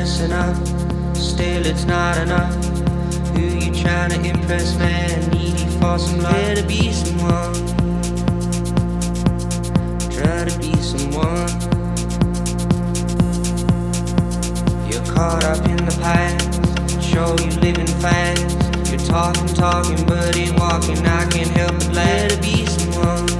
up, still it's not enough. Who you trying to impress, man? Needy for some love. Try to be someone. Try to be someone. You're caught up in the past. Show you living fast. You're talking, talking, but ain't walking. I can't help but glad to be someone.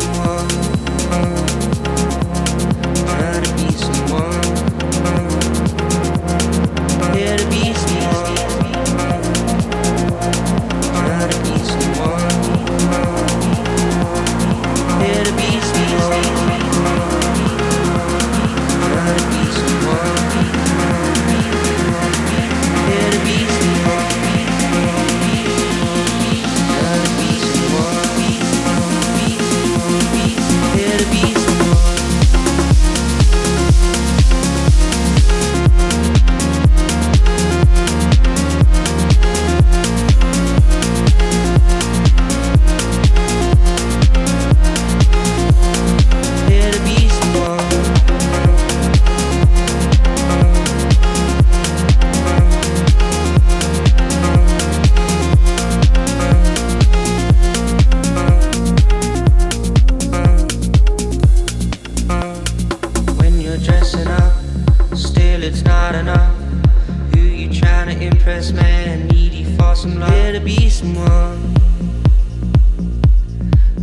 man? Needy for some love. Here to be someone.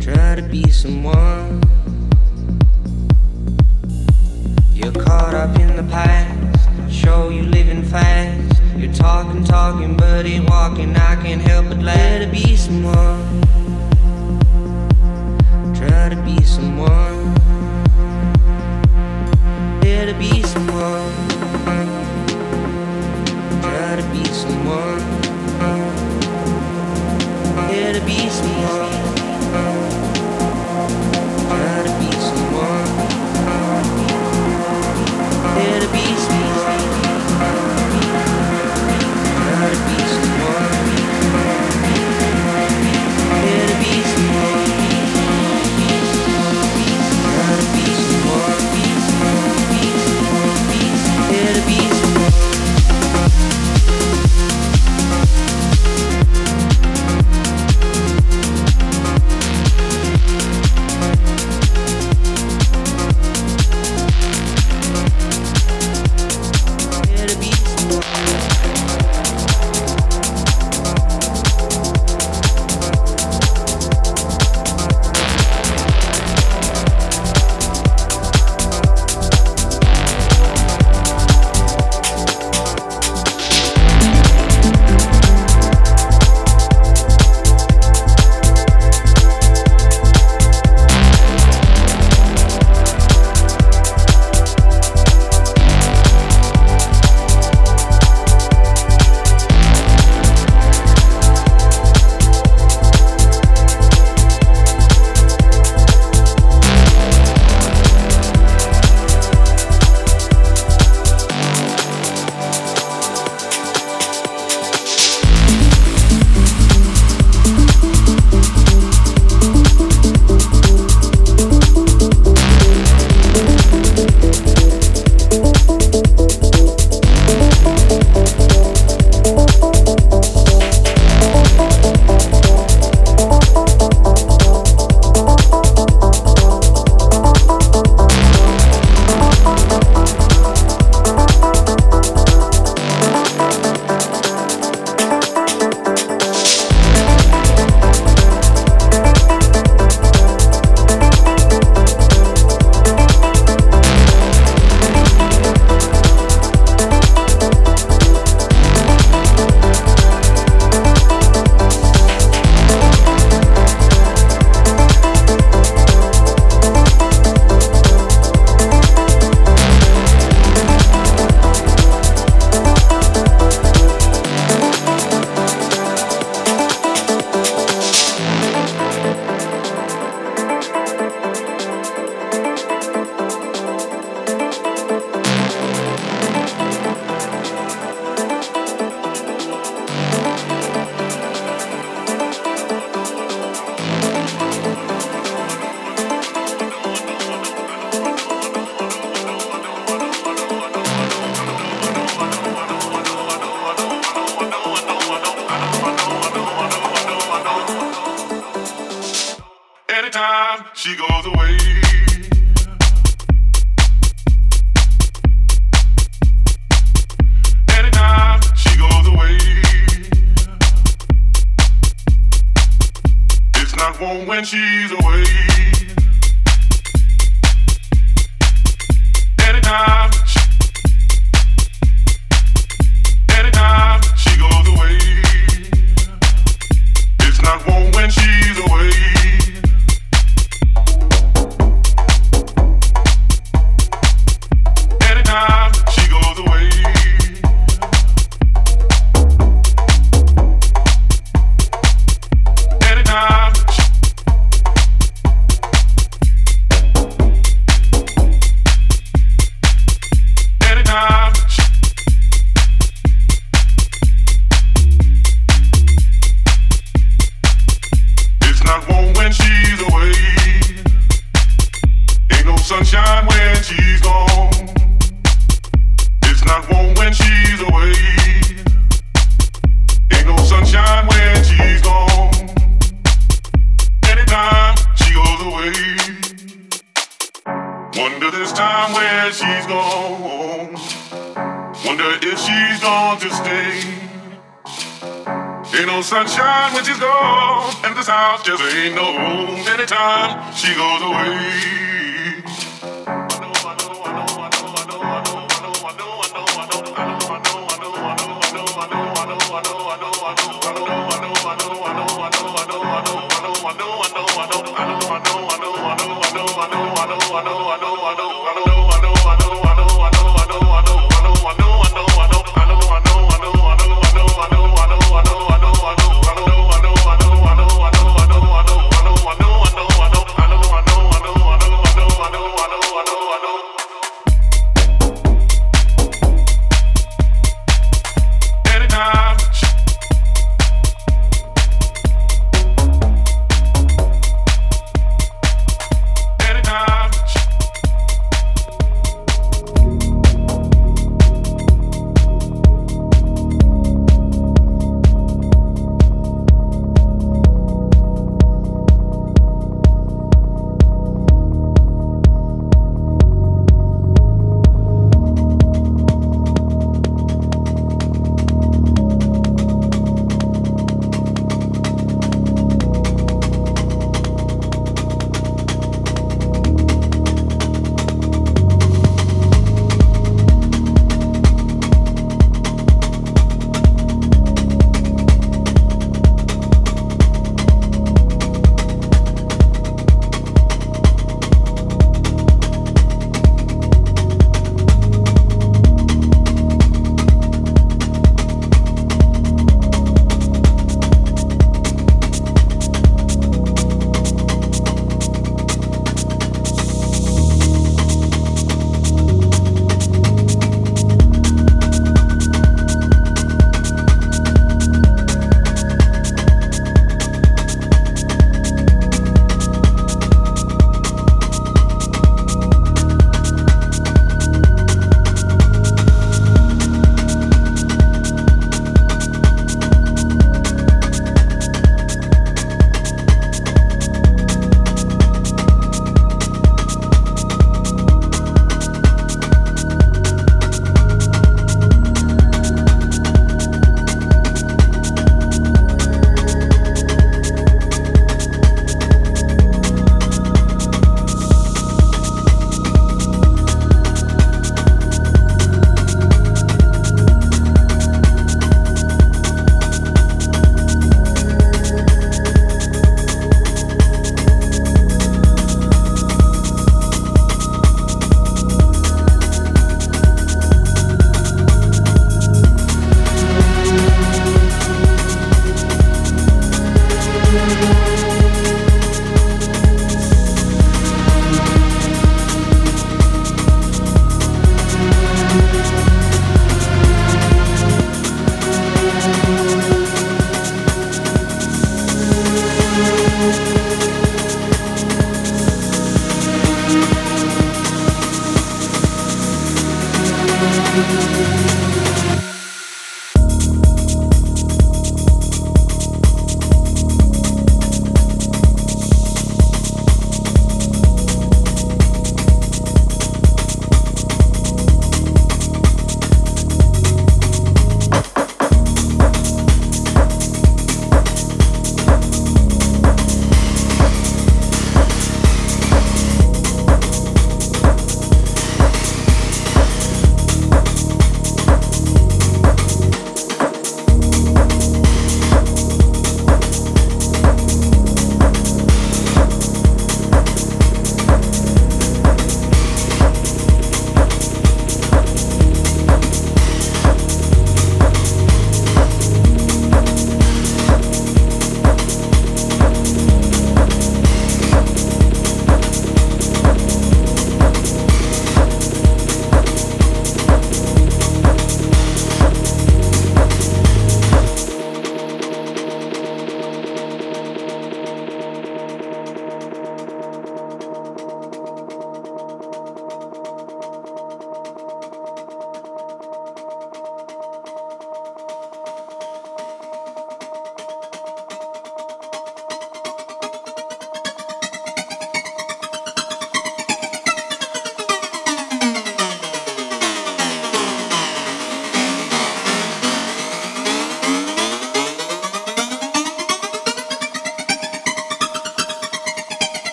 Try to be someone. You're caught up in the past. Show you living fast. You're talking, talking, but ain't walking. I can't help but glad to be someone. Try to be someone. Here to be someone. Someone. Here to be someone.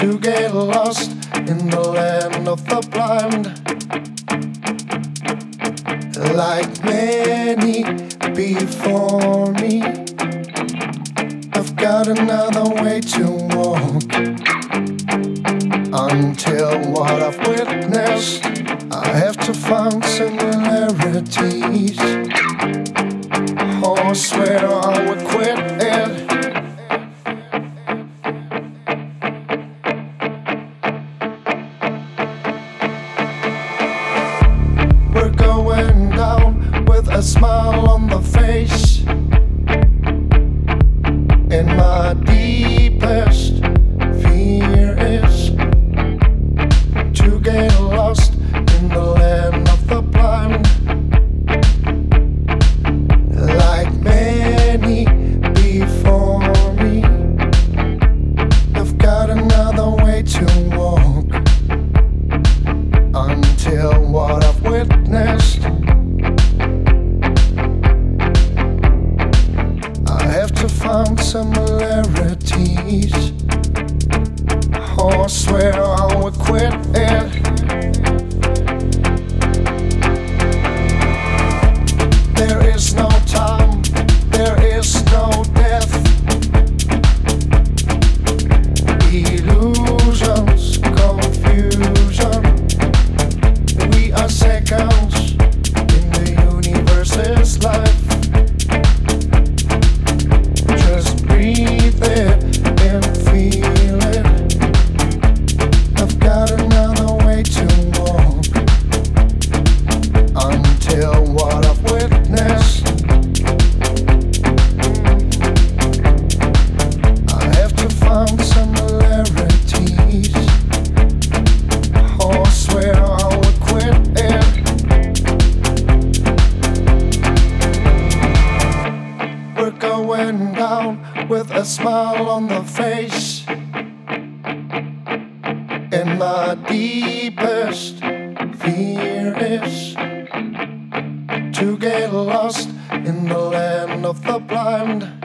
to get lost in the land of the blind. Like many before me, I've got another way to going down with a smile on the face. And my deepest fear is to get lost in the land of the blind.